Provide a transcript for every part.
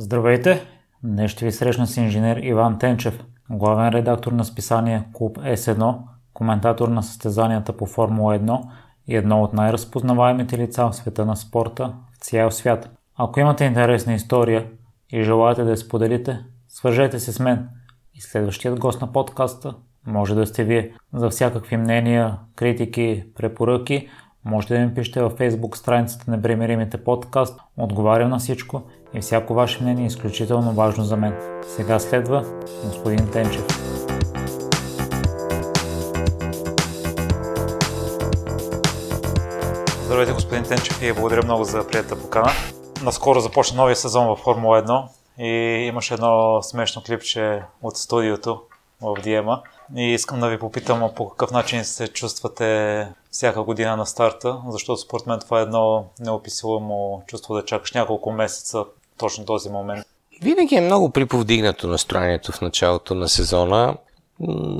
Здравейте! Днес ще ви срещна с инженер Иван Тенчев, главен редактор на списание Клуб S1, коментатор на състезанията по Формула 1 и едно от най-разпознаваемите лица в света на спорта в цял свят. Ако имате интересна история и желаете да я споделите, свържете се с мен и следващият гост на подкаста може да сте вие. За всякакви мнения, критики, препоръки можете да ми пишете във Facebook страницата на Примеримите подкаст. Отговарям на всичко и всяко ваше мнение е изключително важно за мен. Сега следва господин Тенчев. Здравейте, господин Тенчев и благодаря много за приятата покана. Наскоро започна новия сезон във Формула 1 и имаше едно смешно клипче от студиото в Диема. И искам да ви попитам по какъв начин се чувствате всяка година на старта, защото според мен това е едно неописуемо чувство да чакаш няколко месеца точно този момент. Винаги е много приповдигнато настроението в началото на сезона.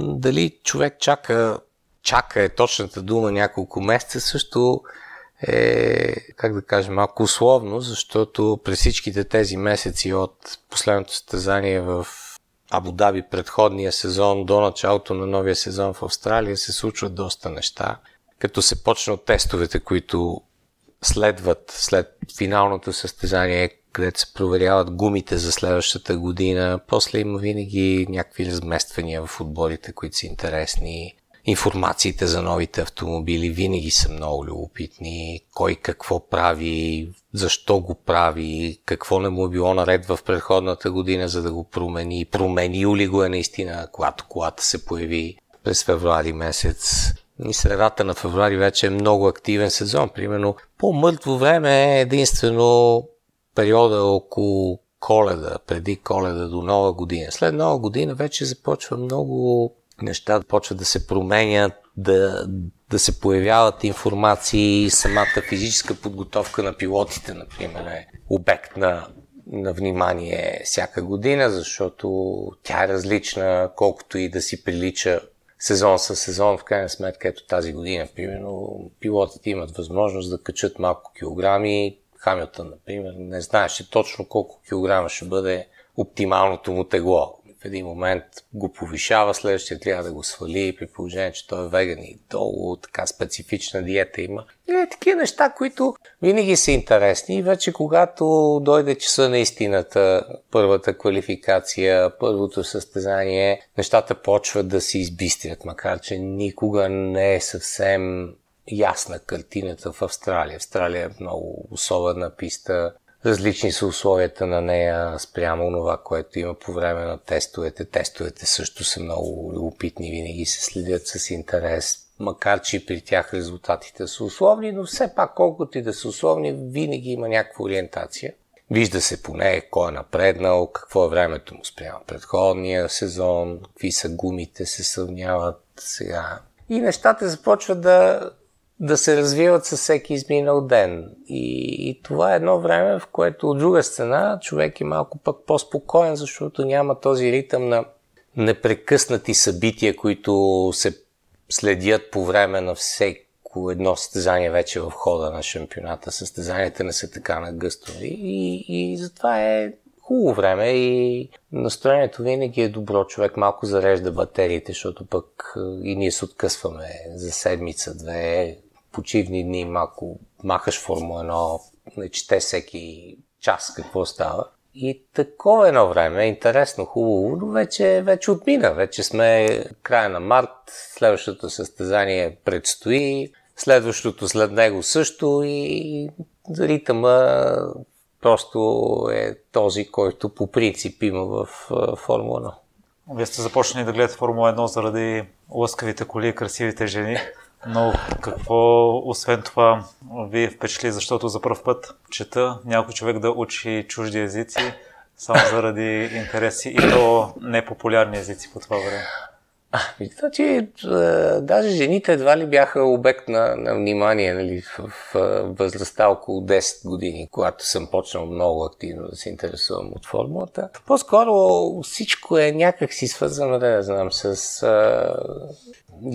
Дали човек чака, чака е точната дума няколко месеца, също е, как да кажем, малко условно, защото през всичките тези месеци от последното състезание в Абу Даби предходния сезон до началото на новия сезон в Австралия се случват доста неща. Като се почне от тестовете, които следват след финалното състезание, където се проверяват гумите за следващата година. После има винаги някакви размествания в отборите, които са интересни. Информациите за новите автомобили винаги са много любопитни. Кой какво прави, защо го прави, какво не му е било наред в предходната година, за да го промени. Променил ли го е наистина, когато колата се появи през февруари месец. И средата на февруари вече е много активен сезон. Примерно по-мъртво време е единствено периода около коледа, преди коледа до нова година. След нова година вече започва много неща, почват да се променят, да, да се появяват информации, самата физическа подготовка на пилотите, например, е обект на, на внимание всяка година, защото тя е различна, колкото и да си прилича сезон със сезон, в крайна сметка, ето тази година, примерно, пилотите имат възможност да качат малко килограми, Хамилтън, например, не знаеше точно колко килограма ще бъде оптималното му тегло. В един момент го повишава, следващия трябва да го свали, при положение, че той е веган и долу, така специфична диета има. И е, такива неща, които винаги са интересни. И вече когато дойде часа на истината, първата квалификация, първото състезание, нещата почват да се избистрят, макар че никога не е съвсем ясна картината в Австралия. Австралия е много особена писта. Различни са условията на нея спрямо това, което има по време на тестовете. Тестовете също са много любопитни, винаги се следят с интерес. Макар, че при тях резултатите са условни, но все пак колкото и да са условни, винаги има някаква ориентация. Вижда се поне кой е напреднал, какво е времето му спрямо предходния сезон, какви са гумите, се сравняват сега. И нещата започват да да се развиват със всеки изминал ден. И, и това е едно време, в което от друга страна човек е малко пък по-спокоен, защото няма този ритъм на непрекъснати събития, които се следят по време на всеко едно състезание вече в хода на шампионата. Състезанията не са така нагъстови и, и затова е хубаво време и настроението винаги е добро. Човек малко зарежда батериите, защото пък и ние се откъсваме за седмица-две, почивни дни малко махаш Формула 1, не чете всеки час какво става. И такова едно време, интересно, хубаво, но вече, вече отмина. Вече сме края на март, следващото състезание предстои, следващото след него също и ритъма просто е този, който по принцип има в Формула 1. Вие сте започнали да гледате Формула 1 заради лъскавите коли и красивите жени. Но какво, освен това, ви впечатли, защото за първ път чета някой човек да учи чужди езици само заради интереси и то непопулярни езици по това време? Значи, даже жените едва ли бяха обект на, на внимание нали, в, в възрастта около 10 години, когато съм почнал много активно да се интересувам от формулата. По-скоро всичко е някак си свързано, да не знам, с а,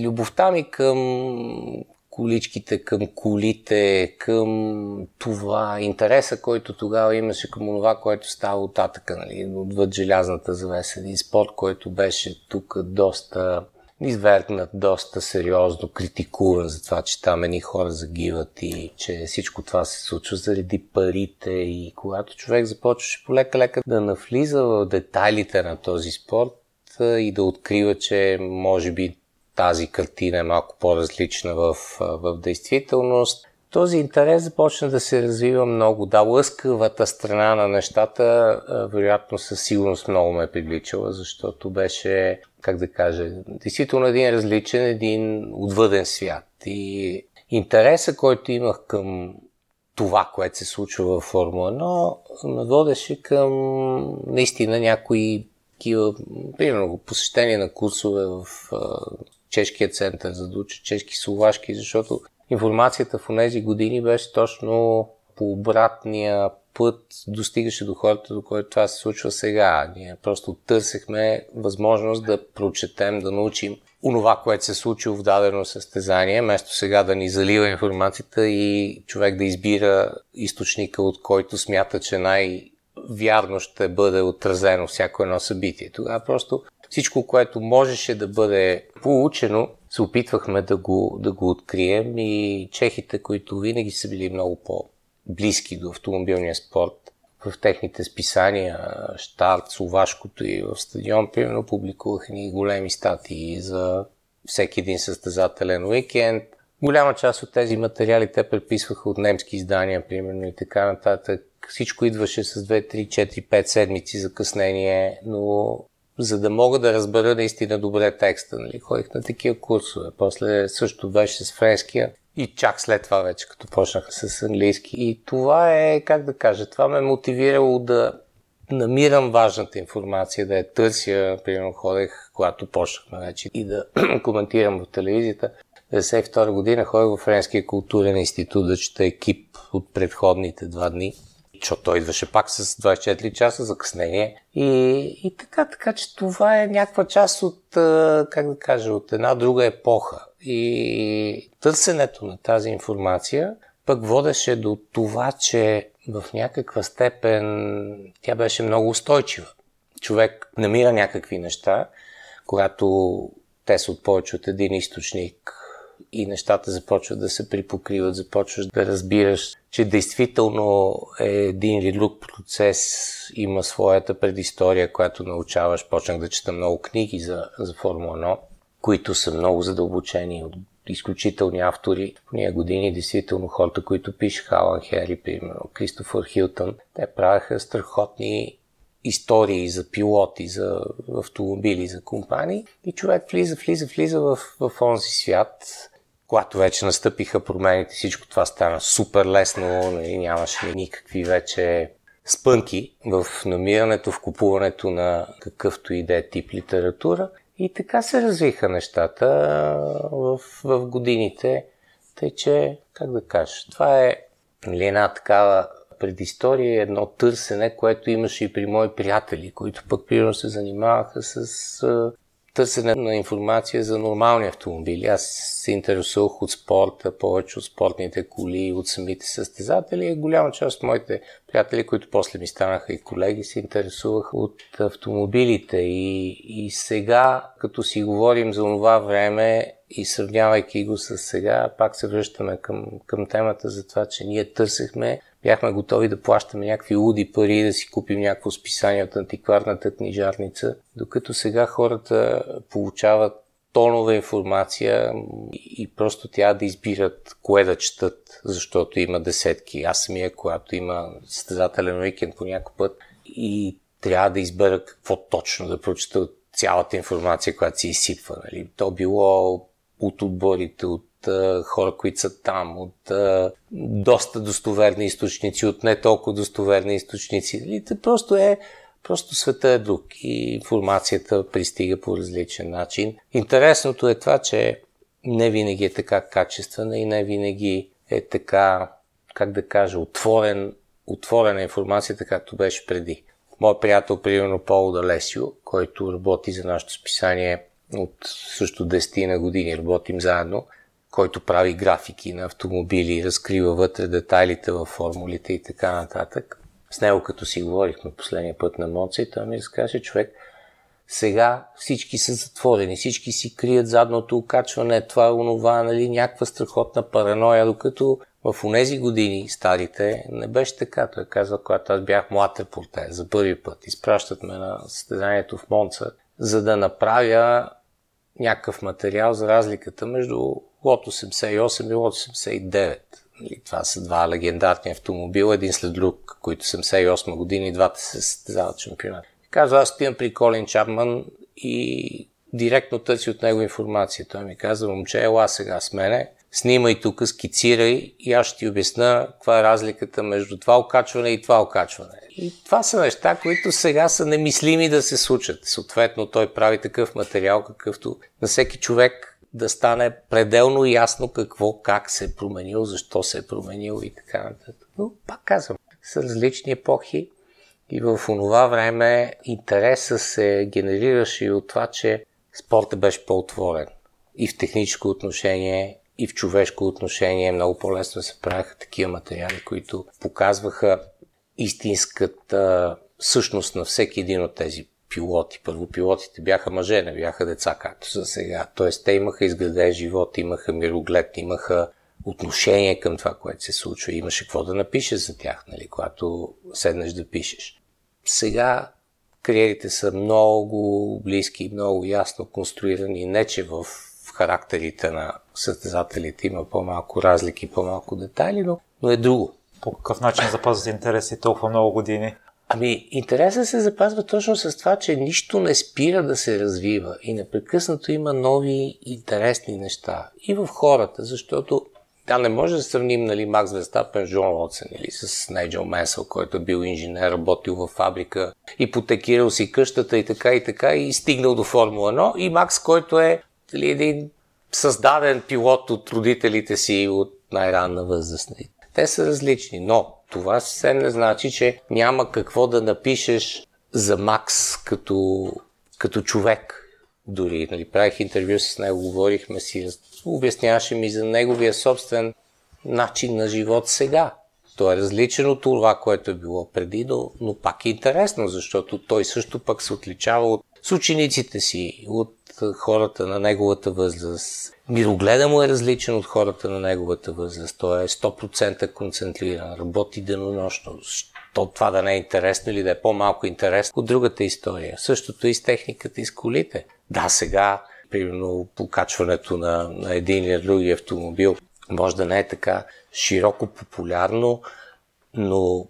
любовта ми към количките, към колите, към това интереса, който тогава имаше към това, което става от татъка, нали, отвъд желязната завеса. Един спорт, който беше тук доста извергнат, доста сериозно критикуван за това, че там едни хора загиват и че всичко това се случва заради парите и когато човек започваше полека-лека да навлиза в детайлите на този спорт и да открива, че може би тази картина е малко по-различна в, в действителност. Този интерес започна да се развива много. Да, лъскавата страна на нещата, вероятно със сигурност много ме е привличала, защото беше, как да кажа, действително един различен, един отвъден свят. И интереса, който имах към това, което се случва в Формула 1, ме водеше към наистина някои такива, примерно посещение на курсове в чешкия център, за да уча чешки словашки, защото информацията в тези години беше точно по обратния път достигаше до хората, до който това се случва сега. Ние просто търсехме възможност да прочетем, да научим онова, което се случило в дадено състезание, вместо сега да ни залива информацията и човек да избира източника, от който смята, че най- вярно ще бъде отразено всяко едно събитие. Тогава просто всичко, което можеше да бъде получено, се опитвахме да го, да го открием и чехите, които винаги са били много по-близки до автомобилния спорт, в техните списания, Штарт, Словашкото и в стадион, примерно, публикуваха ни големи статии за всеки един състезателен уикенд. Голяма част от тези материали те преписваха от немски издания, примерно, и така нататък. Всичко идваше с 2, 3, 4, 5 седмици закъснение, но за да мога да разбера наистина добре текста. Нали? Ходих на такива курсове. После също беше с френския и чак след това вече, като почнаха с английски. И това е, как да кажа, това ме е мотивирало да намирам важната информация, да я търся. Примерно ходех, когато почнахме вече и да коментирам в телевизията. 1992 година ходех в Френския културен институт да чета екип от предходните два дни защото той идваше пак с 24 часа закъснение. И, и така, така че това е някаква част от, как да кажа, от една друга епоха. И търсенето на тази информация пък водеше до това, че в някаква степен тя беше много устойчива. Човек намира някакви неща, когато те са от повече от един източник и нещата започват да се припокриват, започваш да разбираш, че действително е един или друг процес, има своята предистория, която научаваш. Почнах да чета много книги за, за Формула 1, които са много задълбочени от изключителни автори. В ние години, действително, хората, които пишеха Алан Хери, примерно, Кристофър Хилтън, те правяха страхотни истории за пилоти, за автомобили, за компании и човек влиза, влиза, влиза в, в онзи свят когато вече настъпиха промените, всичко това стана супер лесно, нали, нямаше никакви вече спънки в намирането, в купуването на какъвто и да е тип литература. И така се развиха нещата в, в годините. Тъй, че, как да кажа, това е нали, една такава предистория, едно търсене, което имаше и при мои приятели, които пък примерно се занимаваха с търсене на информация за нормални автомобили. Аз се интересувах от спорта, повече от спортните коли, от самите състезатели. Голяма част от моите приятели, които после ми станаха и колеги, се интересуваха от автомобилите. И, и сега, като си говорим за това време и сравнявайки го с сега, пак се връщаме към, към темата за това, че ние търсехме бяхме готови да плащаме някакви луди пари да си купим някакво списание от антикварната книжарница, докато сега хората получават тонове информация и просто тя да избират кое да четат, защото има десетки. Аз самия, когато има състезателен уикенд по някой път и трябва да избера какво точно да прочета от цялата информация, която си изсипва. Нали? То било от отборите, от хора, които са там, от а, доста достоверни източници, от не толкова достоверни източници. И просто е Просто света е друг и информацията пристига по различен начин. Интересното е това, че не винаги е така качествена и не винаги е така, как да кажа, отворен, отворена информацията, както беше преди. Моят приятел, примерно Пол Далесио, който работи за нашето списание от също 10 на години, работим заедно, който прави графики на автомобили, разкрива вътре детайлите във формулите и така нататък. С него, като си говорихме последния път на Моца, и той ми разкаже, човек, сега всички са затворени, всички си крият задното окачване, това, онова, нали, някаква страхотна параноя, докато в онези години, старите, не беше така. Той казва, когато аз бях млад репортер за първи път, изпращат ме на състезанието в Монца, за да направя някакъв материал за разликата между лот 88 и лот 89. Нали, това са два легендарни автомобила, един след друг, които 78 години двата се състезават шампионат. Казва, аз стоям при Колин Чапман и директно търси от него информация. Той ми казва, момче, ела сега с мене, снимай тук, скицирай и аз ще ти обясна каква е разликата между това окачване и това окачване. И това са неща, които сега са немислими да се случат. Съответно, той прави такъв материал, какъвто на всеки човек да стане пределно ясно какво, как се е променил, защо се е променил и така нататък. Но, пак казвам, са различни епохи и в онова време интереса се генерираше и от това, че спортът беше по-отворен. И в техническо отношение, и в човешко отношение много по-лесно се правяха такива материали, които показваха истинската същност на всеки един от тези пилоти. Първо пилотите бяха мъже, не бяха деца, както са сега. Тоест те имаха изграден живот, имаха мироглед, имаха отношение към това, което се случва. Имаше какво да напишеш за тях, нали, когато седнеш да пишеш. Сега кариерите са много близки, много ясно конструирани. Не, че в характерите на състезателите има по-малко разлики, по-малко детайли, но, но е друго. По какъв начин запазват интереси толкова много години? Ами, интересът се запазва точно с това, че нищо не спира да се развива и непрекъснато има нови интересни неща. И в хората, защото да, не може да сравним нали, Макс Вестапен, Джон Лотсен или с Найджел Менсъл, който е бил инженер, работил във фабрика, ипотекирал си къщата и така и така и стигнал до Формула 1 и Макс, който е нали, един създаден пилот от родителите си от най-ранна възраст. Те са различни, но това съвсем не значи, че няма какво да напишеш за Макс като, като човек. Дори нали, правих интервю с него, говорихме си, обясняваше ми за неговия собствен начин на живот сега. Той е различен от това, което е било преди, но, но пак е интересно, защото той също пък се отличава от с учениците си, от хората на неговата възраст. Мирогледа му е различен от хората на неговата възраст. Той е 100% концентриран, работи денонощно. То това да не е интересно или да е по-малко интересно от другата история. Същото и с техниката и с колите. Да, сега, примерно, покачването на, на един или други автомобил може да не е така широко популярно, но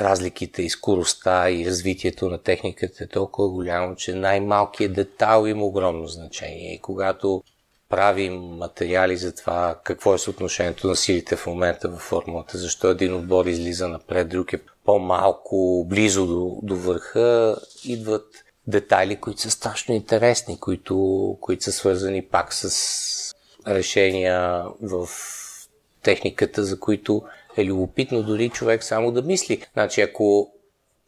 разликите и скоростта и развитието на техниката е толкова голямо, че най-малкият детайл има огромно значение. И когато правим материали за това какво е съотношението на силите в момента във формулата, защо един отбор излиза напред, друг е по-малко близо до, до върха, идват детайли, които са страшно интересни, които, които са свързани пак с решения в техниката, за които е любопитно дори човек само да мисли. Значи, ако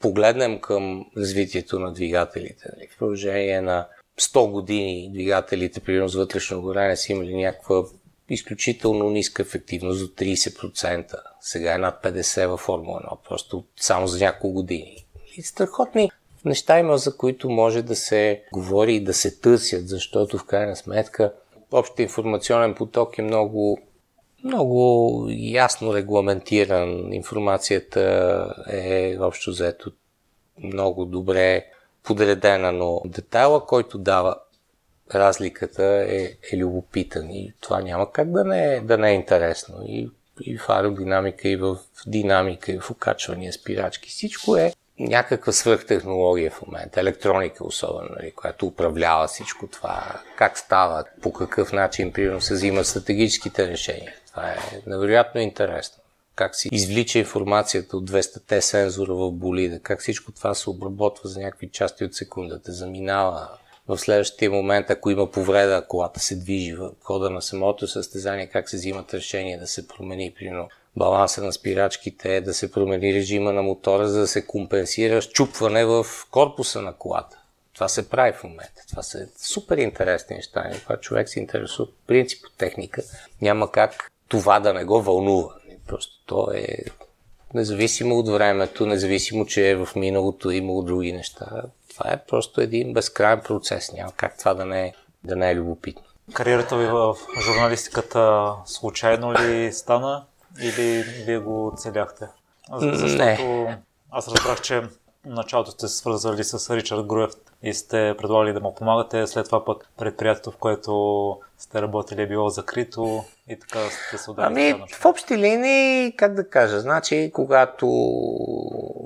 погледнем към развитието на двигателите, нали, в продължение на 100 години двигателите, примерно с вътрешно горене, са имали някаква изключително ниска ефективност до 30%. Сега е над 50% във Формула 1, просто само за няколко години. И страхотни неща има, за които може да се говори и да се търсят, защото в крайна сметка общия информационен поток е много много ясно регламентиран. Информацията е общо взето много добре подредена, но детайла, който дава разликата е, е любопитен и това няма как да не е, да не е интересно. И, и в аеродинамика, и в динамика, и в окачвания, спирачки. Всичко е някаква свръхтехнология в момента, електроника особено, нали, която управлява всичко това, как става, по какъв начин, примерно, се взимат стратегическите решения. Това е невероятно интересно. Как си извлича информацията от 200-те сензора в болида, как всичко това се обработва за някакви части от секундата, заминава. В следващия момент, ако има повреда, колата се движи в хода на самото състезание, как се взимат решения да се промени, примерно, баланса на спирачките, да се промени режима на мотора, за да се компенсира щупване в корпуса на колата. това се прави в момента. Това са супер интересни неща. Това човек се интересува принцип от техника. Няма как това да не го вълнува. Просто то е независимо от времето, независимо, че е в миналото имало други неща. Това е просто един безкрайен процес. Няма как това да не, да не е любопитно. Кариерата ви в журналистиката случайно ли стана или вие го целяхте? Защото не. аз разбрах, че началото сте свързали с Ричард Груев и сте предлагали да му помагате, след това пък предприятието, в което сте работили е било закрито и така сте се ударили. Ами, в общи линии, как да кажа, значи, когато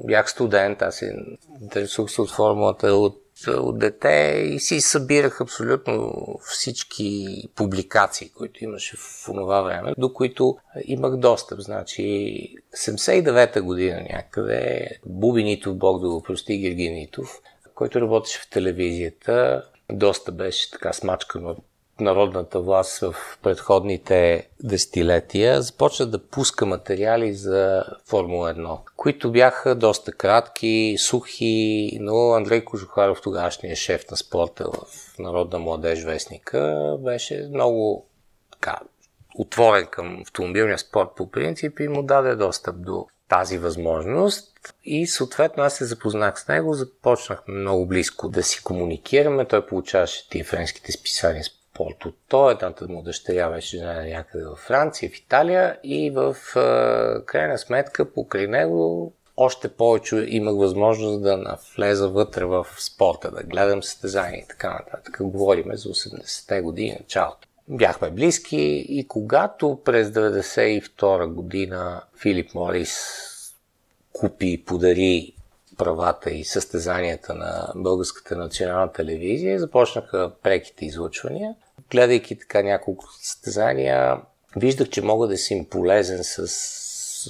бях студент, аз се интересувах се от формулата от от дете и си събирах абсолютно всички публикации, които имаше в това време, до които имах достъп. Значи 79-та година някъде Буби Нитов, Бог да го прости, Георги който работеше в телевизията, доста беше така смачкан от народната власт в предходните десетилетия започна да пуска материали за Формула 1, които бяха доста кратки, сухи, но Андрей Кожухаров, тогашният шеф на спорта в Народна младеж вестника, беше много така, отворен към автомобилния спорт по принцип и му даде достъп до тази възможност и съответно аз се запознах с него, започнахме много близко да си комуникираме. Той получаваше тия френските списания Портото. Той, едната му дъщеря беше някъде във Франция, в Италия и в крайна сметка покрай него още повече имах възможност да навлеза вътре в спорта, да гледам състезания и така нататък. Говориме за 80-те години, началото. Бяхме близки и когато през 92 година Филип Морис купи и подари правата и състезанията на Българската национална телевизия, започнаха преките излъчвания. Гледайки така няколко състезания, виждах, че мога да си им полезен с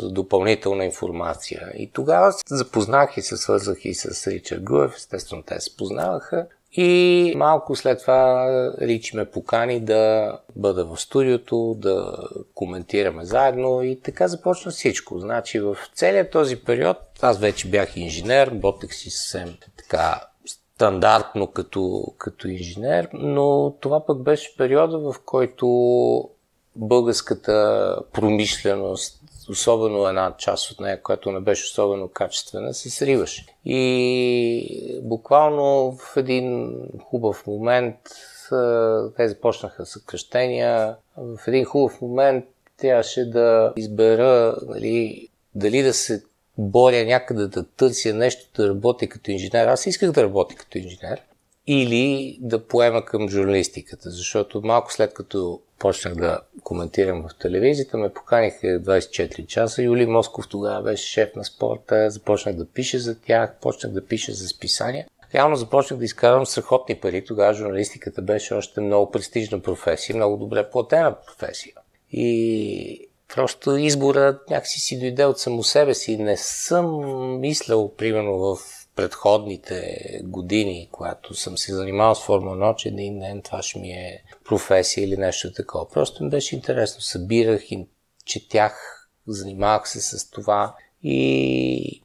допълнителна информация. И тогава се запознах и се свързах и с Ричард Гуев, естествено те се познаваха. И малко след това Ричи ме покани да бъда в студиото, да коментираме заедно и така започна всичко. Значи в целият този период аз вече бях инженер, работех си съвсем така стандартно като, като инженер, но това пък беше периода, в който българската промишленост особено една част от нея, която не беше особено качествена, се сриваше. И буквално в един хубав момент те започнаха съкръщения. В един хубав момент трябваше да избера нали, дали да се боря някъде да търся нещо, да работя като инженер. Аз исках да работя като инженер. Или да поема към журналистиката, защото малко след като почнах да коментирам в телевизията, ме поканиха 24 часа. Юли Москов тогава беше шеф на спорта, започнах да пиша за тях, почнах да пиша за списания. Реално започнах да изкарвам страхотни пари. Тогава журналистиката беше още много престижна професия, много добре платена професия. И просто изборът някакси си дойде от само себе си. Не съм мислял, примерно, в предходните години, когато съм се занимавал с Формула ночи, един ден това ще ми е професия или нещо такова. Просто ми беше интересно. Събирах и четях, занимавах се с това и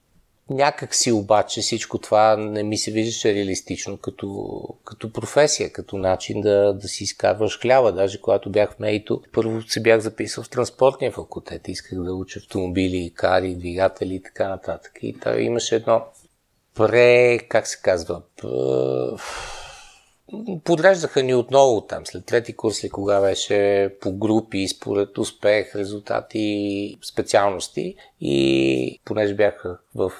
някак си обаче всичко това не ми се виждаше реалистично като, като професия, като начин да, да си изкарваш хляба. Даже когато бях в Мейто, първо се бях записал в транспортния факултет. Исках да уча автомобили, кари, двигатели и така нататък. И той имаше едно пре, как се казва, подреждаха ни отново там, след трети курс ли кога беше по групи, според успех, резултати, специалности и понеже бях в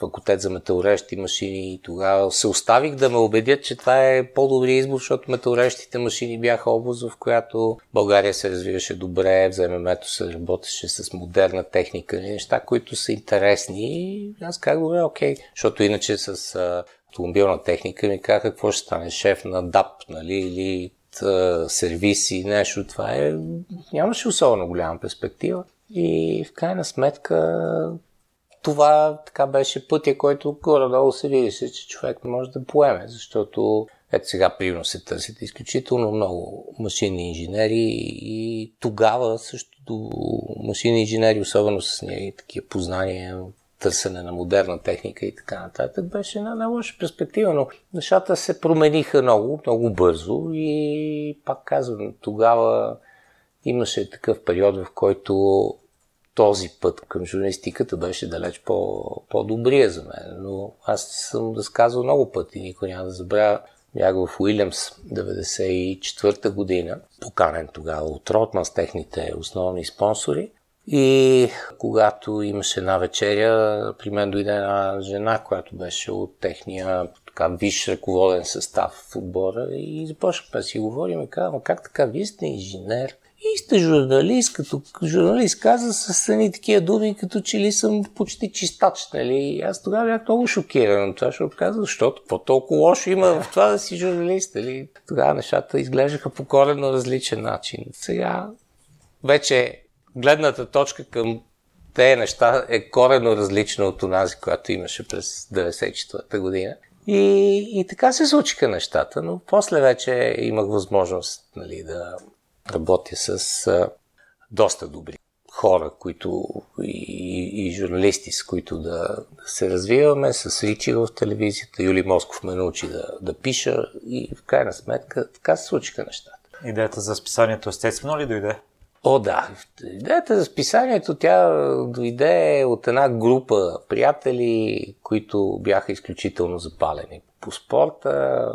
факултет за метеорещи машини и тогава се оставих да ме убедят, че това е по-добрият избор, защото метеорещите машини бяха област, в която България се развиваше добре, в се работеше с модерна техника, неща, които са интересни и аз казах, добре, окей, защото иначе с автомобилна техника ми казаха какво ще стане шеф на ДАП, нали, или сервиси, нещо. Това е, нямаше особено голяма перспектива. И в крайна сметка това така беше пътя, който горе-долу се видеше, че човек може да поеме, защото ето сега примерно се търсят изключително много машинни инженери и тогава също машинни инженери, особено с ние такива познания, търсене на модерна техника и така нататък, беше една не лоша перспектива, но нещата се промениха много, много бързо и пак казвам, тогава имаше такъв период, в който този път към журналистиката беше далеч по, по-добрия за мен. Но аз съм разказвал много пъти, никой няма да забравя. Бях в Уилямс 94-та година, поканен тогава от Ротман с техните основни спонсори. И когато имаше една вечеря, при мен дойде една жена, която беше от техния така, виш ръководен състав в отбора и започнахме да си говорим и казвам, как така, вие сте инженер, и сте журналист, като журналист каза с едни такива думи, като че ли съм почти чистач, нали? Аз тогава бях много шокиран от това, защото каза, защото какво толкова лошо има в това да си журналист, нали? Тогава нещата изглеждаха по коренно различен начин. Сега вече гледната точка към тези неща е корено различна от онази, която имаше през 94-та година. И, и така се случиха нещата, но после вече имах възможност нали, да работя с а, доста добри хора, които и, и журналисти, с които да, се развиваме, с Ричи в телевизията. Юли Москов ме научи да, да пиша и в крайна сметка така се случиха нещата. Идеята за списанието естествено ли дойде? О, да. Идеята за списанието, тя дойде от една група приятели, които бяха изключително запалени по спорта,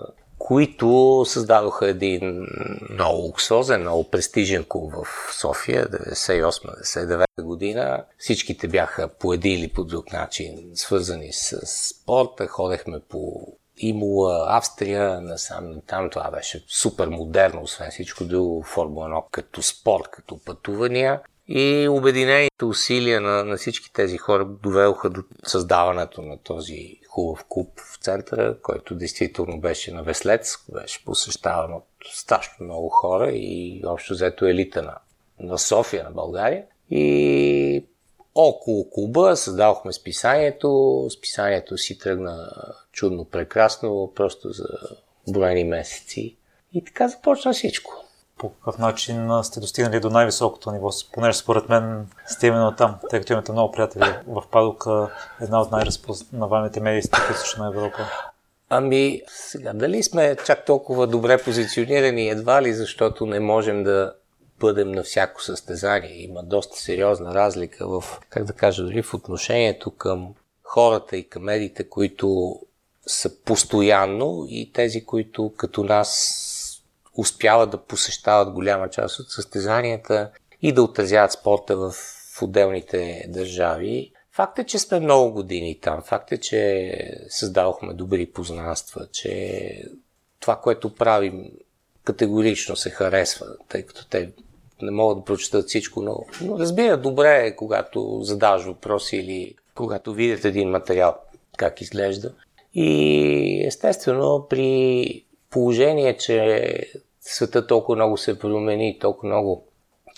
които създадоха един много луксозен, много престижен клуб в София, 98-99 година. Всичките бяха по един или по друг начин свързани с спорта. Ходехме по Имула, Австрия, насам там. Това беше супер модерно, освен всичко друго, Формула 1 като спорт, като пътувания. И обединените усилия на, на всички тези хора довелоха до създаването на този хубав клуб в центъра, който действително беше на Веслец, беше посещаван от страшно много хора и общо взето елита на, на София, на България. И около клуба създадохме списанието. Списанието си тръгна чудно прекрасно, просто за броени месеци. И така започна всичко по какъв начин сте достигнали до най-високото ниво, понеже според мен сте именно там, тъй като имате много приятели в Падока, една от най-разпознаваемите медии в Източна Европа. Ами, сега, дали сме чак толкова добре позиционирани, едва ли, защото не можем да бъдем на всяко състезание. Има доста сериозна разлика в, как да кажа, дори в отношението към хората и към медиите, които са постоянно и тези, които като нас успяват да посещават голяма част от състезанията и да отразяват спорта в отделните държави. Факт е, че сме много години там. Факт е, че създавахме добри познанства, че това, което правим, категорично се харесва, тъй като те не могат да прочитат всичко, но, но разбира добре е, когато задаваш въпроси или когато видят един материал, как изглежда. И естествено при положение, че света толкова много се промени, толкова много,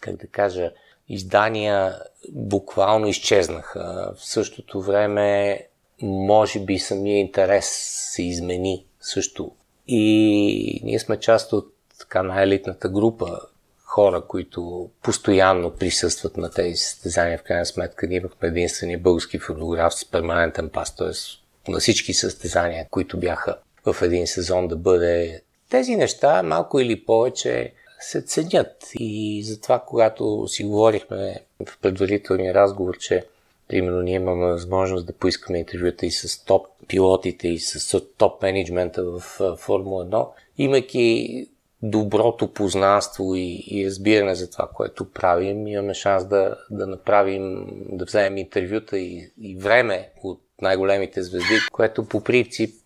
как да кажа, издания буквално изчезнаха. В същото време, може би самия интерес се измени също. И ние сме част от така най-елитната група хора, които постоянно присъстват на тези състезания. В крайна сметка ние имахме единствения български фотограф с перманентен пас, т.е. на всички състезания, които бяха в един сезон да бъде. Тези неща малко или повече се ценят. И затова, когато си говорихме в предварителния разговор, че примерно ние имаме възможност да поискаме интервюта и с топ пилотите и с топ менеджмента в Формула 1, имайки доброто познанство и, и разбиране за това, което правим, имаме шанс да, да направим, да вземем интервюта и, и време от най-големите звезди, което по принцип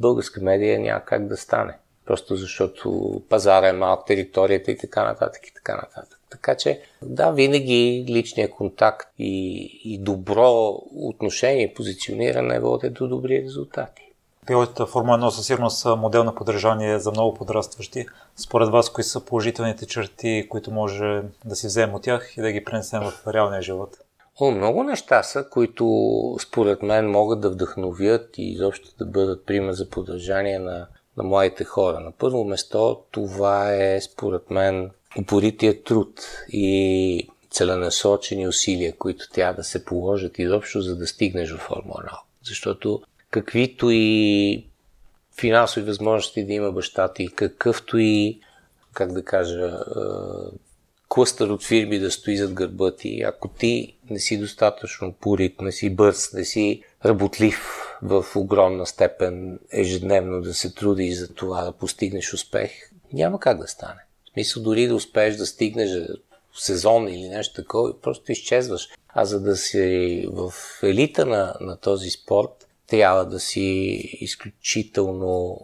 българска медия няма как да стане просто защото пазара е малък, територията и така нататък и така нататък. Така че, да, винаги личният контакт и, и добро отношение, позициониране води до добри резултати. Пилотите Формула 1 със сигурност модел на поддържание за много подрастващи. Според вас, кои са положителните черти, които може да си вземем от тях и да ги пренесем в реалния живот? Много неща са, които според мен могат да вдъхновят и изобщо да бъдат пример за поддържание на на младите хора. На първо место това е, според мен, упорития труд и целенасочени усилия, които трябва да се положат изобщо, за да стигнеш до Формула 1. Защото каквито и финансови възможности да има баща ти, какъвто и, как да кажа, клъстър от фирми да стои зад гърба ти, ако ти не си достатъчно порит, не си бърз, не си работлив в огромна степен ежедневно да се трудиш за това да постигнеш успех, няма как да стане. В смисъл дори да успееш да стигнеш сезон или нещо такова, просто изчезваш. А за да си в елита на, на този спорт, трябва да си изключително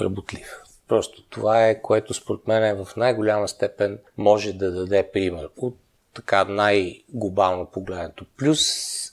работлив. Просто това е, което според мен е в най-голяма степен може да даде пример от така най-глобално погледнато. Плюс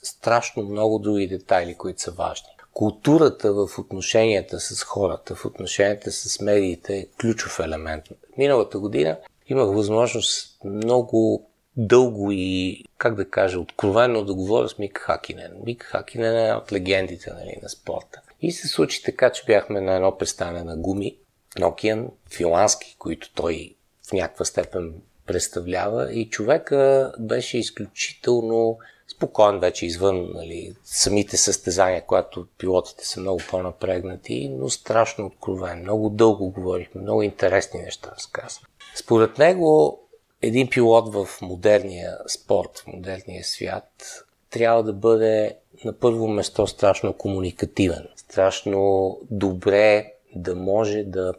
страшно много други детайли, които са важни. Културата в отношенията с хората, в отношенията с медиите е ключов елемент. Миналата година имах възможност много дълго и, как да кажа, откровенно да говоря с Мик Хакинен. Мик Хакинен е от легендите нали, на спорта. И се случи така, че бяхме на едно престане на гуми, Nokian, финландски, които той в някаква степен представлява и човека беше изключително спокоен вече извън нали, самите състезания, когато пилотите са много по-напрегнати, но страшно откровен. Много дълго говорихме, много интересни неща разказа. Според него един пилот в модерния спорт, в модерния свят, трябва да бъде на първо место страшно комуникативен, страшно добре да може да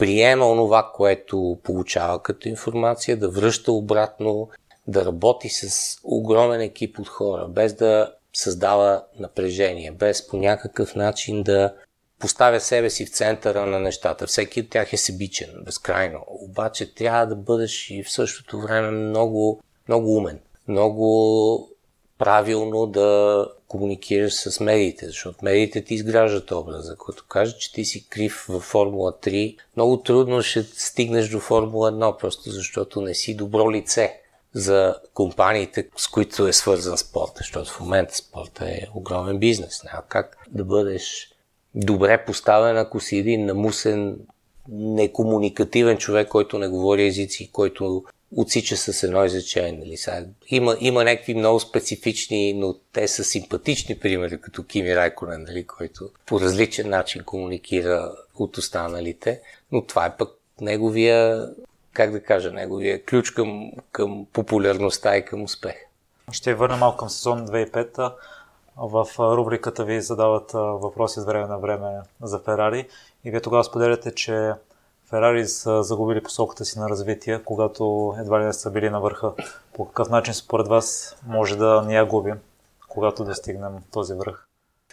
приема онова, което получава като информация, да връща обратно, да работи с огромен екип от хора, без да създава напрежение, без по някакъв начин да поставя себе си в центъра на нещата. Всеки от тях е себичен, безкрайно. Обаче трябва да бъдеш и в същото време много, много умен, много правилно да комуникираш с медиите, защото медиите ти изграждат образа. Когато кажеш, че ти си крив във Формула 3, много трудно ще стигнеш до Формула 1, просто защото не си добро лице за компаниите, с които е свързан спорта, защото в момента спорта е огромен бизнес. Няма как да бъдеш добре поставен, ако си един намусен, некомуникативен човек, който не говори езици, който отсича с едно изречение. Нали? Има, има някакви много специфични, но те са симпатични примери, като Кими Райконен, нали? който по различен начин комуникира от останалите, но това е пък неговия, как да кажа, неговия ключ към, към популярността и към успех. Ще върна малко към сезон 2005 в рубриката ви задават въпроси от време на време за Ферари и вие тогава споделяте, че Ферари са загубили посоката си на развитие, когато едва ли не са били на върха. По какъв начин според вас може да ни я губим, когато достигнем този връх?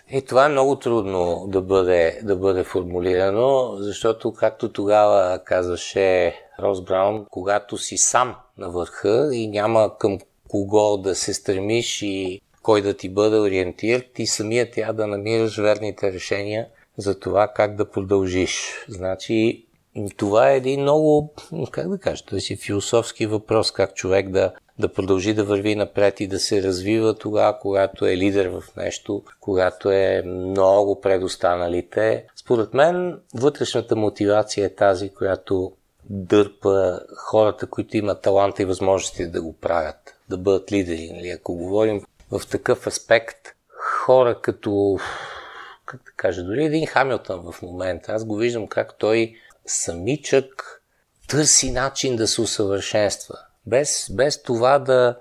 Е, това е много трудно да бъде, да бъде формулирано, защото, както тогава казваше Рос Браун, когато си сам на върха и няма към кого да се стремиш и кой да ти бъде ориентир, ти самия трябва да намираш верните решения за това как да продължиш. Значи, това е един много, как да кажа, той си философски въпрос, как човек да, да продължи да върви напред и да се развива тогава, когато е лидер в нещо, когато е много пред останалите. Според мен, вътрешната мотивация е тази, която дърпа хората, които имат таланта и възможности да го правят, да бъдат лидери. Нали? Ако говорим в такъв аспект хора като, как да кажа, дори един Хамилтън в момента, аз го виждам как той самичък търси начин да се усъвършенства. Без, без това да,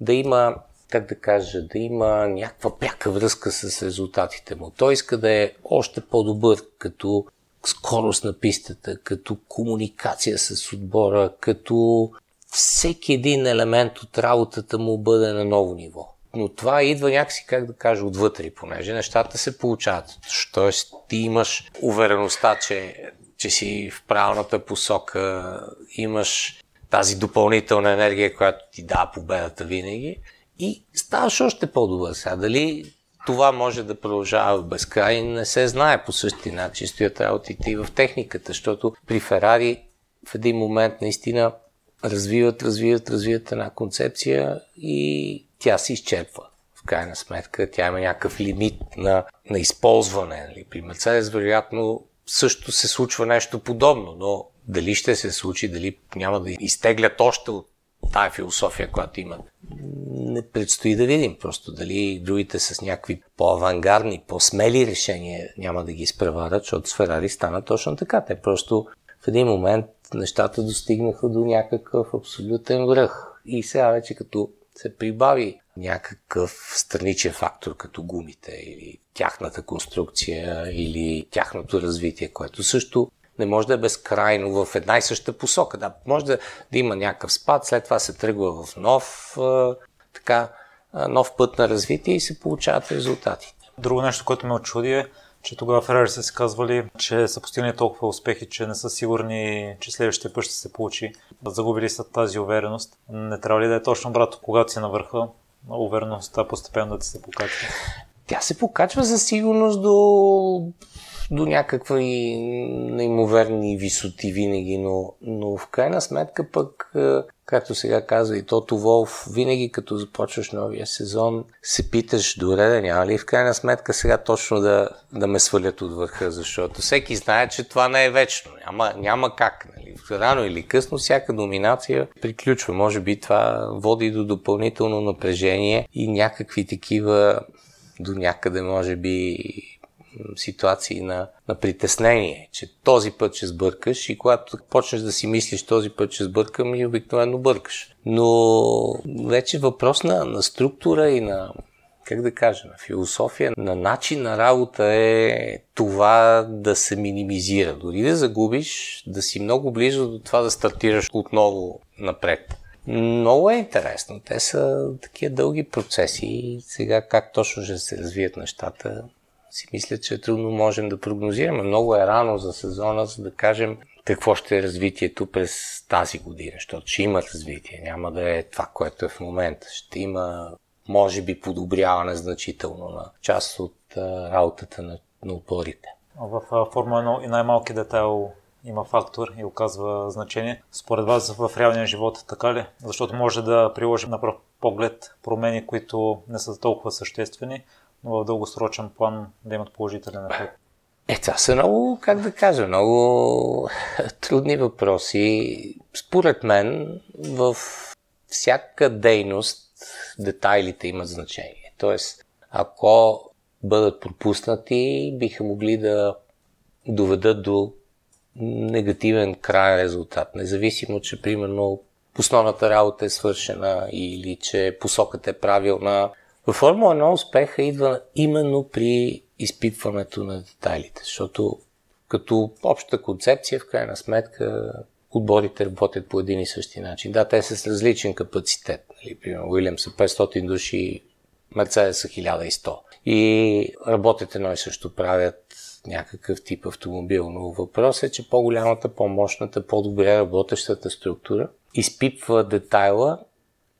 да има, как да кажа, да има някаква пряка връзка с резултатите му. Той иска да е още по-добър като скорост на пистата, като комуникация с отбора, като всеки един елемент от работата му бъде на ново ниво но това идва някакси, как да кажа, отвътре, понеже нещата се получават. Тоест, ти имаш увереността, че, че си в правилната посока, имаш тази допълнителна енергия, която ти дава победата винаги и ставаш още по-добър. Сега дали това може да продължава в безкрай, не се знае по същия начин. Стоят работите и в техниката, защото при Ферари в един момент наистина развиват, развиват, развиват една концепция и тя се изчерпва. В крайна сметка тя има някакъв лимит на, на използване. Нали? При Мерцедес вероятно също се случва нещо подобно, но дали ще се случи, дали няма да изтеглят още от тая философия, която имат. Не предстои да видим просто дали другите с някакви по-авангардни, по-смели решения няма да ги изпреварят, защото с Ферари стана точно така. Те просто в един момент нещата достигнаха до някакъв абсолютен връх. И сега вече като се прибави някакъв страничен фактор, като гумите или тяхната конструкция или тяхното развитие, което също не може да е безкрайно в една и съща посока. Да, може да, да има някакъв спад, след това се тръгва в нов, така, нов път на развитие и се получават резултати. Друго нещо, което ме очуди е, че тогава Ферари са се казвали, че са постигнали толкова успехи, че не са сигурни, че следващия път ще се получи. Загубили са тази увереност. Не трябва ли да е точно обратно, когато си на върха, увереността постепенно да се покачва? Тя се покачва за сигурност до, до някакви неимоверни висоти винаги, но, но в крайна сметка пък както сега казва и Тото Волф, винаги като започваш новия сезон, се питаш, добре да няма ли в крайна сметка сега точно да, да ме свалят от върха, защото всеки знае, че това не е вечно. Няма, няма как. Нали? Рано или късно всяка доминация приключва. Може би това води до допълнително напрежение и някакви такива до някъде, може би, ситуации на, на притеснение, че този път ще сбъркаш и когато почнеш да си мислиш този път ще сбъркам и обикновено бъркаш. Но вече въпрос на, на структура и на как да кажа, на философия, на начин на работа е това да се минимизира. Дори да загубиш, да си много близо до това да стартираш отново напред. Много е интересно. Те са такива дълги процеси сега как точно ще се развият нещата, си мисля, че трудно можем да прогнозираме. Много е рано за сезона, за да кажем какво ще е развитието през тази година, защото ще има развитие. Няма да е това, което е в момента. Ще има, може би, подобряване значително на част от работата на, на отборите. В Формула 1 и най-малки детайл има фактор и оказва значение. Според вас в реалния живот така ли? Защото може да приложим на пръв поглед промени, които не са толкова съществени, в дългосрочен план да имат положителен ефект? Е, това са много, как да кажа, много трудни въпроси. Според мен, в всяка дейност детайлите имат значение. Тоест, ако бъдат пропуснати, биха могли да доведат до негативен крайен резултат. Независимо, че примерно основната работа е свършена или че посоката е правилна, във Формула 1 успеха идва именно при изпитването на детайлите, защото като обща концепция, в крайна сметка, отборите работят по един и същи начин. Да, те са с различен капацитет. Нали? Примерно, Уилям са 500 души, Мерцедес са 1100. И работят едно и също правят някакъв тип автомобил. Но въпросът е, че по-голямата, по-мощната, по-добре работещата структура изпипва детайла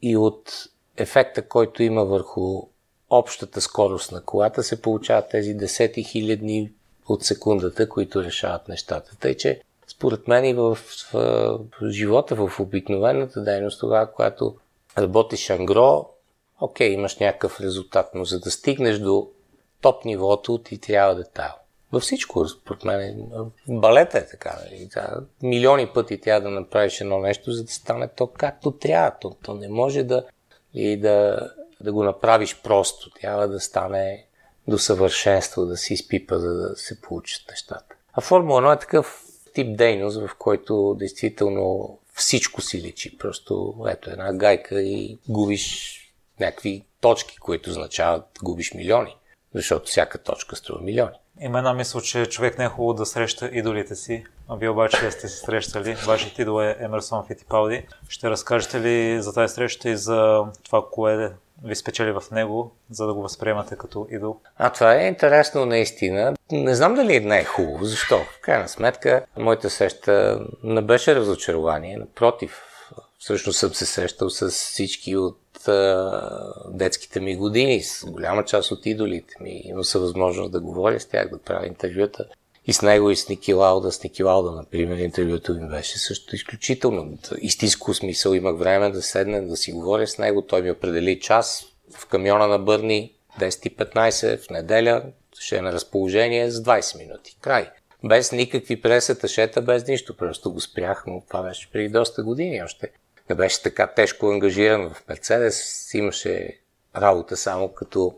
и от ефекта, който има върху общата скорост на колата, се получават тези десети хилядни от секундата, които решават нещата. Тъй, че според мен и в, в, в живота, в обикновената дейност, тогава, когато работиш ангро, окей, имаш някакъв резултат, но за да стигнеш до топ нивото, ти трябва детайл. Във всичко, според мен, балета е така. Нали? Милиони пъти трябва да направиш едно нещо, за да стане то както трябва. То, то не може да и да, да го направиш просто. Трябва да стане до съвършенство, да се изпипа, за да се получат нещата. А Формула 1 е такъв тип дейност, в който действително всичко си личи. Просто ето една гайка и губиш някакви точки, които означават губиш милиони. Защото всяка точка струва милиони. Има една мисъл, че човек не е хубаво да среща идолите си. Вие обаче сте се срещали. Вашият идол е Емерсон Фитипалди. Ще разкажете ли за тази среща и за това, кое ви спечели в него, за да го възприемате като идол? А това е интересно наистина. Не знам дали не е хубаво. Защо? В крайна сметка, моята среща не беше разочарование. Напротив, всъщност съм се срещал с всички от детските ми години, с голяма част от идолите ми. Имам се възможност да говоря с тях, да правя интервюта. И с него, и с Ники Лауда. С Ники Лауда, например, интервюто ми беше също изключително. Истинско смисъл имах време да седна, да си говоря с него. Той ми определи час в камиона на Бърни, 10.15 в неделя, ще е на разположение с 20 минути. Край. Без никакви пресета, шета, без нищо. Просто го спрях, но това беше преди доста години още не беше така тежко ангажиран в Мерцедес, имаше работа само като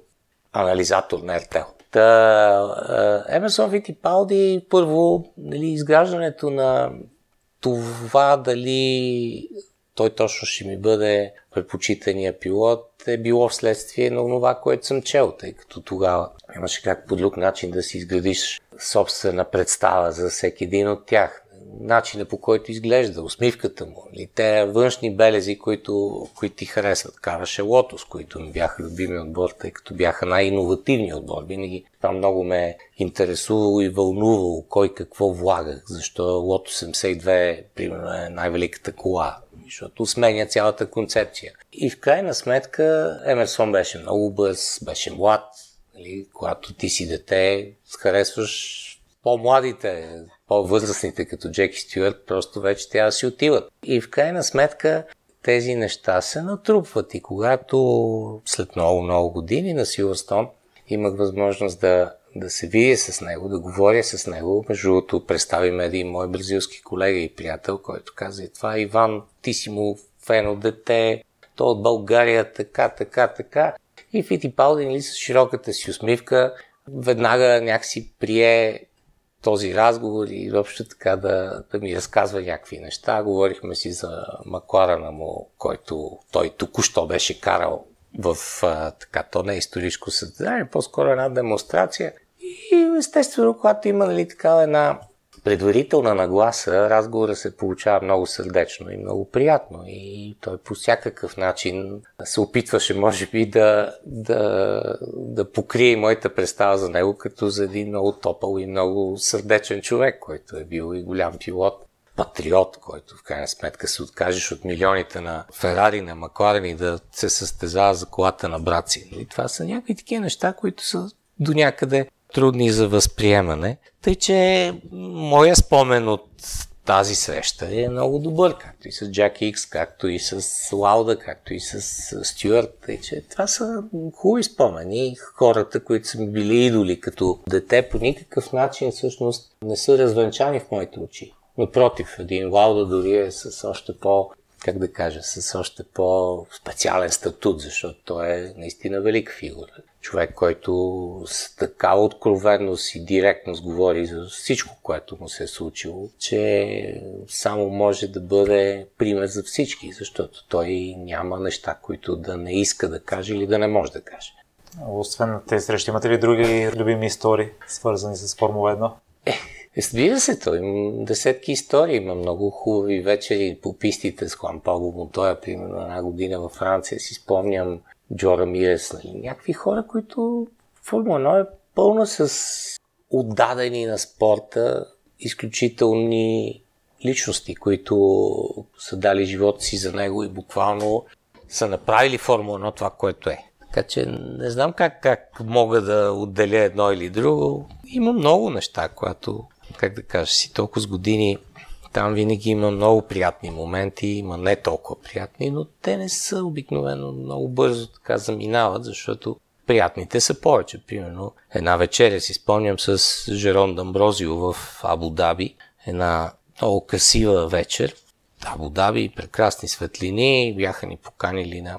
анализатор на RTL. Та, Емерсон Витипалди, първо, нали, изграждането на това дали той точно ще ми бъде предпочитания пилот е било вследствие на това, което съм чел, тъй като тогава имаше как по друг начин да си изградиш собствена представа за всеки един от тях начина по който изглежда, усмивката му, или те външни белези, които, които ти харесват. Караше Лотос, които ми бяха любими отбор, тъй като бяха най-инновативни отбор. Винаги това много ме интересувало и вълнувало кой какво влага, защо Лото 72 примерно е най-великата кола, защото сменя цялата концепция. И в крайна сметка Емерсон беше много бърз, беше млад, нали, когато ти си дете, харесваш по-младите, по-възрастните, като Джеки Стюарт, просто вече да си отиват. И в крайна сметка тези неща се натрупват и когато след много-много години на Силвърстон имах възможност да, да се видя с него, да говоря с него. Между другото, представи ме един мой бразилски колега и приятел, който каза, и това Иван, ти си му фен от дете, то от България, така, така, така. И Фитипалди, нали, с широката си усмивка, веднага някакси прие този разговор и въобще така да, да ми разказва някакви неща. Говорихме си за Макларана му, който той току-що беше карал в а, така, то не е историческо съдържание, по-скоро една демонстрация. И естествено, когато има нали, такава една предварителна нагласа, разговора се получава много сърдечно и много приятно. И той по всякакъв начин се опитваше, може би, да, да, да покрие моята представа за него като за един много топъл и много сърдечен човек, който е бил и голям пилот патриот, който в крайна сметка се откажеш от милионите на Ферари, на Макларен и да се състезава за колата на брат си. И това са някакви такива неща, които са до някъде трудни за възприемане. Тъй, че моя спомен от тази среща е много добър, както и с Джак Икс, както и с Лауда, както и с Стюарт. Тъй, че това са хубави спомени. Хората, които са ми били идоли като дете, по никакъв начин всъщност не са развенчани в моите очи. Напротив, един Лауда дори е с още по как да кажа, с още по-специален статут, защото той е наистина велика фигура. Човек, който с така откровенност и директност говори за всичко, което му се е случило, че само може да бъде пример за всички, защото той няма неща, които да не иска да каже или да не може да каже. Освен тези срещи, имате ли други любими истории, свързани с Формула 1? Е, Разбира се, той има десетки истории, има много хубави вечери по пистите с Хуан Пабло Монтоя, примерно една година във Франция, си спомням Джора Мирес, нали? някакви хора, които Формула 1 е пълна с отдадени на спорта, изключителни личности, които са дали живота си за него и буквално са направили Формула 1 това, което е. Така че не знам как, как мога да отделя едно или друго. Има много неща, които как да кажа, си толкова с години, там винаги има много приятни моменти, има не толкова приятни, но те не са обикновено много бързо така заминават, защото приятните са повече. Примерно една вечеря си спомням с Жерон Дамброзио в Абу Даби, една много красива вечер. Абу Даби, прекрасни светлини, бяха ни поканили на,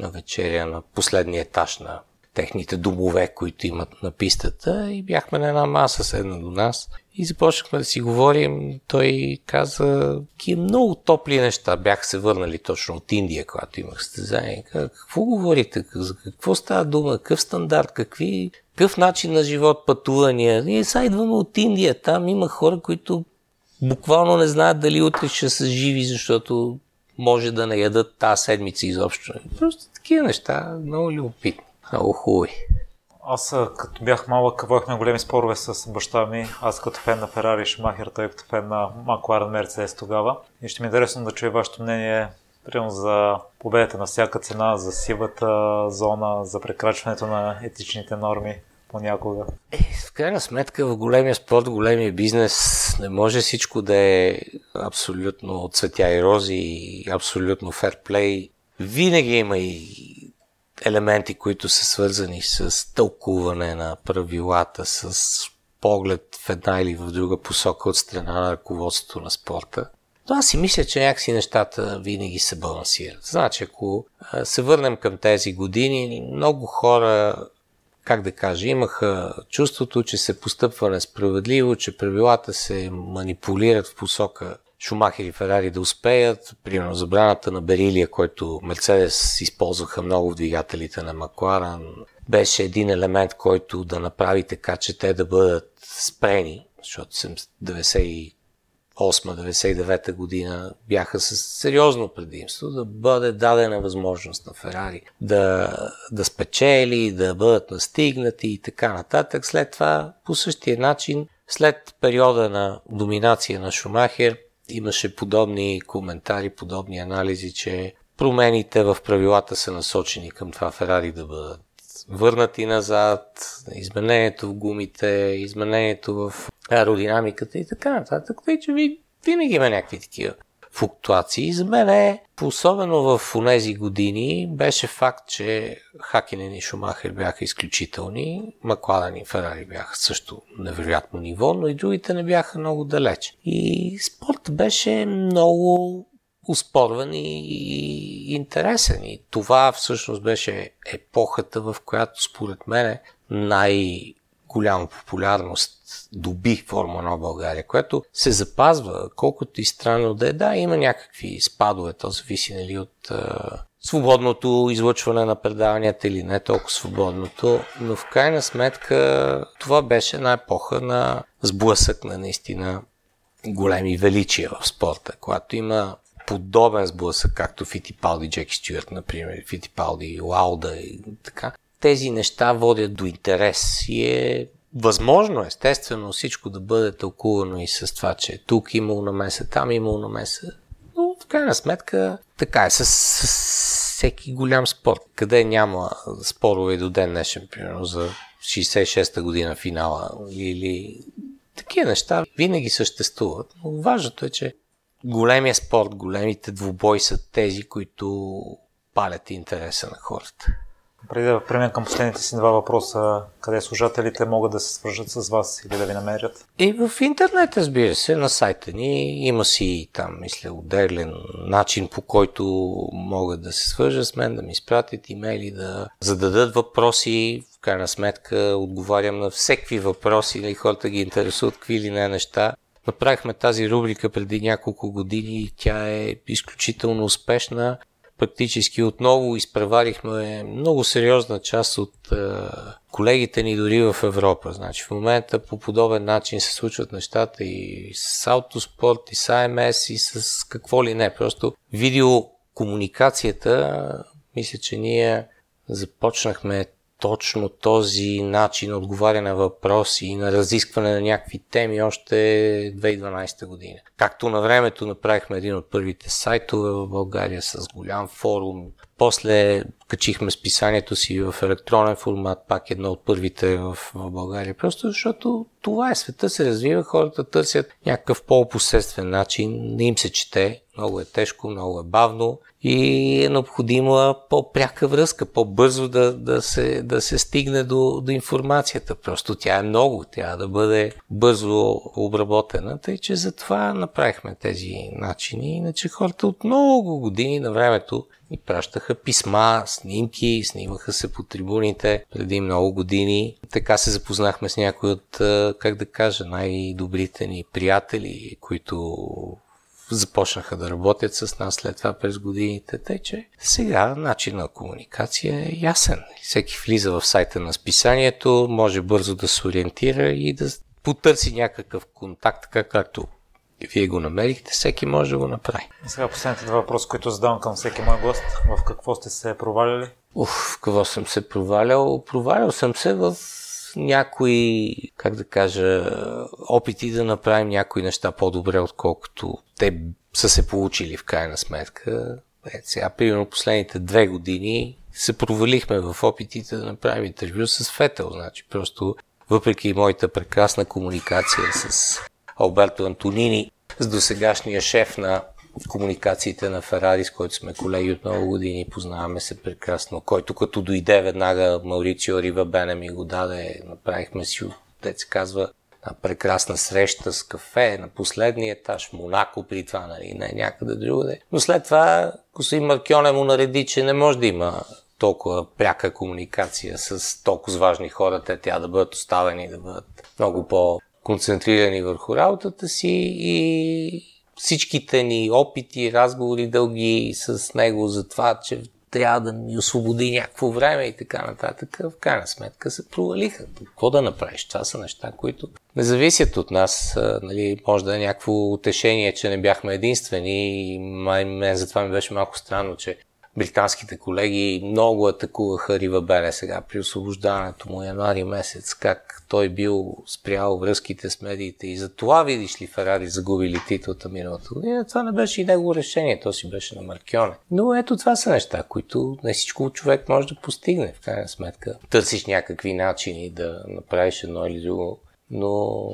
на вечеря на последния етаж на техните домове, които имат на пистата и бяхме на една маса седна до нас и започнахме да си говорим. Той каза, ки много топли неща. Бях се върнали точно от Индия, когато имах състезание. Какво говорите? За какво става дума? Какъв стандарт? Какви, какъв начин на живот, пътувания? Ние сега идваме от Индия. Там има хора, които буквално не знаят дали утре ще са живи, защото може да не ядат тази седмица изобщо. Просто такива неща, много любопитни, много хубави. Аз като бях малък, водихме големи спорове с баща ми. Аз като фен на Ферари Шмахер, той като фен на Макларен Мерцедес тогава. И ще ми е интересно да чуя вашето мнение примерно за победата на всяка цена, за сивата зона, за прекрачването на етичните норми понякога. Е, в крайна сметка в големия спорт, големия бизнес не може всичко да е абсолютно цветя и рози и абсолютно ферплей. Винаги има и елементи, които са свързани с тълкуване на правилата, с поглед в една или в друга посока от страна на ръководството на спорта. Но аз си мисля, че някакси нещата винаги се балансират. Значи, ако се върнем към тези години, много хора, как да кажа, имаха чувството, че се постъпва несправедливо, че правилата се манипулират в посока Шумахер и Ферари да успеят. Примерно забраната на Берилия, който Мерцедес използваха много в двигателите на Макларан, беше един елемент, който да направи така, че те да бъдат спрени, защото 98-99 година бяха с сериозно предимство да бъде дадена възможност на Ферари да, да спечели, да бъдат настигнати и така нататък. След това по същия начин, след периода на доминация на Шумахер, имаше подобни коментари, подобни анализи, че промените в правилата са насочени към това Ферари да бъдат върнати назад, изменението в гумите, изменението в аеродинамиката и така нататък. Тъй, че ви, винаги има някакви такива флуктуации. За мен е, особено в тези години, беше факт, че Хакинен и Шумахер бяха изключителни, Макладен и Ферари бяха също невероятно ниво, но и другите не бяха много далеч. И спорт беше много успорван и интересен. И това всъщност беше епохата, в която според мен най- голяма популярност доби Формула 1 България, което се запазва, колкото и странно да е. Да, има някакви спадове, то зависи нали, от а, свободното излъчване на предаванията или не толкова свободното, но в крайна сметка това беше една епоха на сблъсък на наистина големи величия в спорта, когато има подобен сблъсък, както Фитипалди, Джеки Стюарт, например, Фитипалди, Лауда и така. Тези неща водят до интерес и е възможно, естествено, всичко да бъде тълкувано и с това, че тук имало намеса, там имало намеса. Но в крайна сметка така е с, с всеки голям спорт, къде няма спорове до ден днешен, примерно за 66-та година финала или такива неща винаги съществуват. Но важното е, че големия спорт, големите двубои са тези, които палят интереса на хората. Преди да преминем към последните си два въпроса, къде служателите могат да се свържат с вас или да ви намерят? И в интернет, разбира се, на сайта ни има си там, мисля, отделен начин по който могат да се свържат с мен, да ми изпратят имейли, да зададат въпроси. В крайна сметка отговарям на всеки въпроси, или хората ги интересуват какви или не неща. Направихме тази рубрика преди няколко години и тя е изключително успешна. Практически отново изпреварихме много сериозна част от е, колегите ни дори в Европа. Значи в момента по подобен начин се случват нещата и с аутоспорт, и с АМС, и с какво ли не. Просто видеокомуникацията, мисля, че ние започнахме точно този начин на отговаряне на въпроси и на разискване на някакви теми още 2012 година. Както на времето направихме един от първите сайтове в България с голям форум. После качихме списанието си в електронен формат, пак едно от първите в, в България. Просто защото това е света, се развива, хората търсят някакъв по-посредствен начин, не им се чете, много е тежко, много е бавно и е необходима по-пряка връзка, по-бързо да, да, се, да се стигне до, до информацията. Просто тя е много, тя да бъде бързо обработена, тъй че затова направихме тези начини. Иначе хората от много години на времето ни пращаха писма, снимки, снимаха се по трибуните преди много години. Така се запознахме с някои от, как да кажа, най-добрите ни приятели, които започнаха да работят с нас след това през годините. Тъй, че сега начин на комуникация е ясен. Всеки влиза в сайта на списанието, може бързо да се ориентира и да потърси някакъв контакт, така както вие го намерихте, всеки може да го направи. И сега последните два въпроса, които задавам към всеки мой гост. В какво сте се проваляли? Уф, в какво съм се провалял? Провалял съм се в някои, как да кажа, опити да направим някои неща по-добре, отколкото те са се получили в крайна сметка. Е, сега, примерно, последните две години се провалихме в опитите да направим интервю с Фетел. Значи, просто въпреки моята прекрасна комуникация с Алберто Антонини, с досегашния шеф на комуникациите на Ферари, с който сме колеги от много години, познаваме се прекрасно, който като дойде веднага Маурицио Рива Бене ми го даде, направихме си, те се казва, една прекрасна среща с кафе на последния етаж Монако, при това, нали, не някъде другаде. Но след това господин Маркионе му нареди, че не може да има толкова пряка комуникация с толкова важни хора, те тя да бъдат оставени, да бъдат много по-концентрирани върху работата си и всичките ни опити, разговори дълги с него за това, че трябва да ми освободи някакво време и така нататък, в крайна сметка се провалиха. Какво да направиш? Това са неща, които не зависят от нас. Нали, може да е някакво утешение, че не бяхме единствени и май мен затова ми беше малко странно, че британските колеги много атакуваха Рива Беле сега при освобождаването му януари месец, как той бил спрял връзките с медиите и за това видиш ли Ферари загубили титлата миналата година. Това не беше и негово решение, то си беше на Маркионе. Но ето това са неща, които не всичко човек може да постигне в крайна сметка. Търсиш някакви начини да направиш едно или друго, но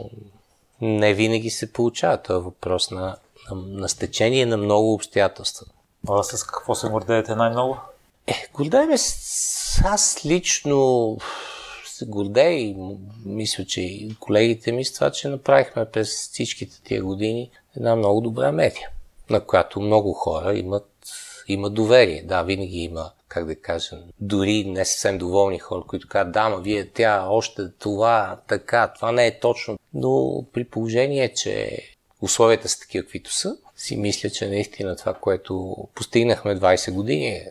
не винаги се получава. Това е въпрос на, на, на стечение на много обстоятелства. А с какво се гордеете най-много? Е, гордеем с... Аз лично се гордея и мисля, че и колегите ми с това, че направихме през всичките тия години една много добра медия, на която много хора имат, имат доверие. Да, винаги има, как да кажа, дори не съвсем доволни хора, които казват, да, вие тя още това, така, това не е точно. Но при положение, че условията са такива, каквито са, си мисля, че наистина това, което постигнахме 20 години,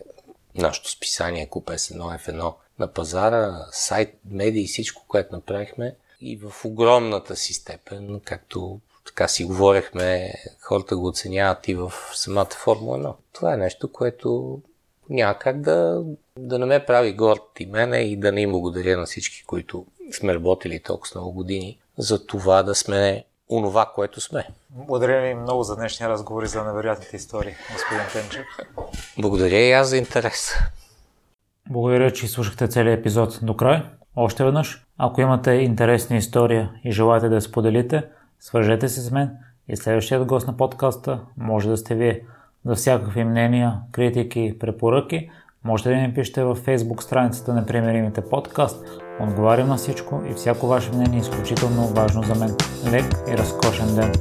нашето списание Куп S1 F1 на пазара, сайт, медии, всичко, което направихме и в огромната си степен, както така си говорехме, хората го оценяват и в самата Формула 1. Това е нещо, което няма как да, да не ме прави горд и мене и да не им благодаря на всички, които сме работили толкова много години за това да сме онова, което сме. Благодаря ви много за днешния разговор и за невероятните истории, господин Тенчев. Благодаря и аз за интерес. Благодаря, че слушахте целият епизод до край. Още веднъж, ако имате интересна история и желаете да я споделите, свържете се с мен и следващият гост на подкаста може да сте вие. За всякакви мнения, критики, препоръки, можете да ни пишете във Facebook страницата на Примеримите подкаст. Отговарям на всичко и всяко ваше мнение е изключително важно за мен. Лек и разкошен ден!